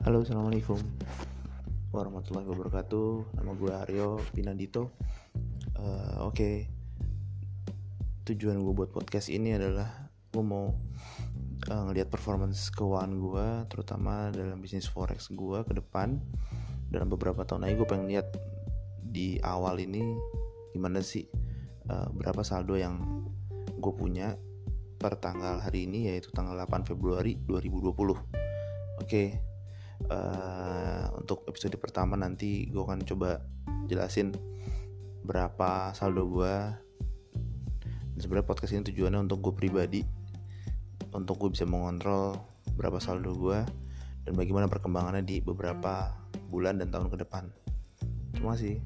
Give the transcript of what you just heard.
Halo, assalamualaikum warahmatullahi wabarakatuh. Nama gue Aryo Pinandito. Uh, Oke, okay. tujuan gue buat podcast ini adalah gue mau uh, ngelihat performance keuangan gue, terutama dalam bisnis forex gue ke depan. Dalam beberapa tahun lagi gue pengen lihat di awal ini gimana sih uh, berapa saldo yang gue punya per tanggal hari ini yaitu tanggal 8 Februari 2020. Oke, okay. Eh, untuk episode pertama nanti gue akan coba jelasin berapa saldo gue. Dan sebenarnya podcast ini tujuannya untuk gue pribadi, untuk gue bisa mengontrol berapa saldo gue dan bagaimana perkembangannya di beberapa bulan dan tahun ke depan. Terima kasih.